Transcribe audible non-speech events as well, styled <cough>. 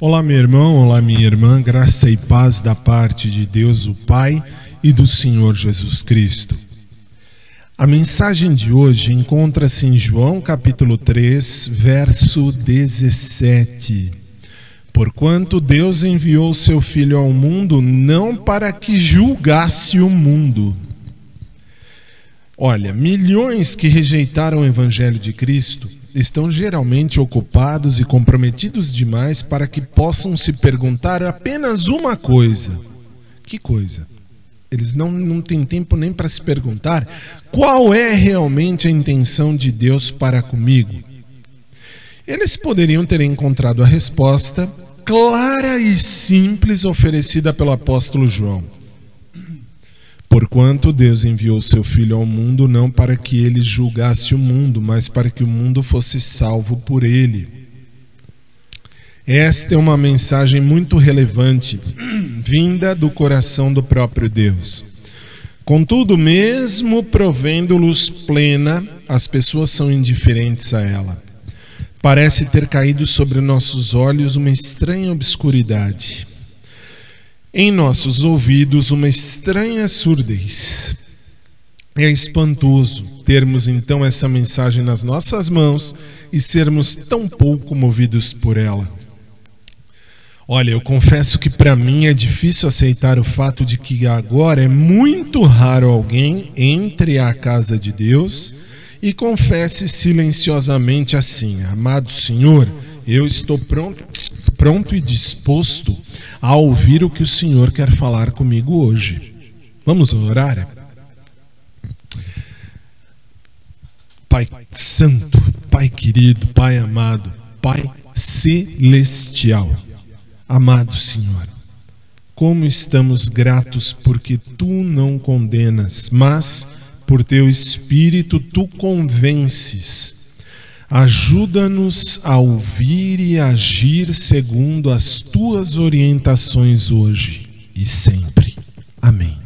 Olá, meu irmão, olá, minha irmã, graça e paz da parte de Deus, o Pai e do Senhor Jesus Cristo. A mensagem de hoje encontra-se em João capítulo 3, verso 17. Porquanto Deus enviou seu Filho ao mundo não para que julgasse o mundo. Olha, milhões que rejeitaram o Evangelho de Cristo estão geralmente ocupados e comprometidos demais para que possam se perguntar apenas uma coisa. Que coisa? Eles não, não têm tempo nem para se perguntar qual é realmente a intenção de Deus para comigo. Eles poderiam ter encontrado a resposta clara e simples oferecida pelo apóstolo João. Porquanto Deus enviou seu Filho ao mundo não para que ele julgasse o mundo, mas para que o mundo fosse salvo por ele. Esta é uma mensagem muito relevante, <clears throat> vinda do coração do próprio Deus. Contudo, mesmo provendo luz plena, as pessoas são indiferentes a ela. Parece ter caído sobre nossos olhos uma estranha obscuridade em nossos ouvidos uma estranha surdez. É espantoso termos então essa mensagem nas nossas mãos e sermos tão pouco movidos por ela. Olha, eu confesso que para mim é difícil aceitar o fato de que agora é muito raro alguém entre à casa de Deus e confesse silenciosamente assim: Amado Senhor, eu estou pronto, pronto e disposto a ouvir o que o Senhor quer falar comigo hoje. Vamos orar? Pai Santo, Pai querido, Pai amado, Pai celestial, amado Senhor, como estamos gratos porque tu não condenas, mas por teu Espírito tu convences Ajuda-nos a ouvir e agir segundo as tuas orientações hoje e sempre. Amém.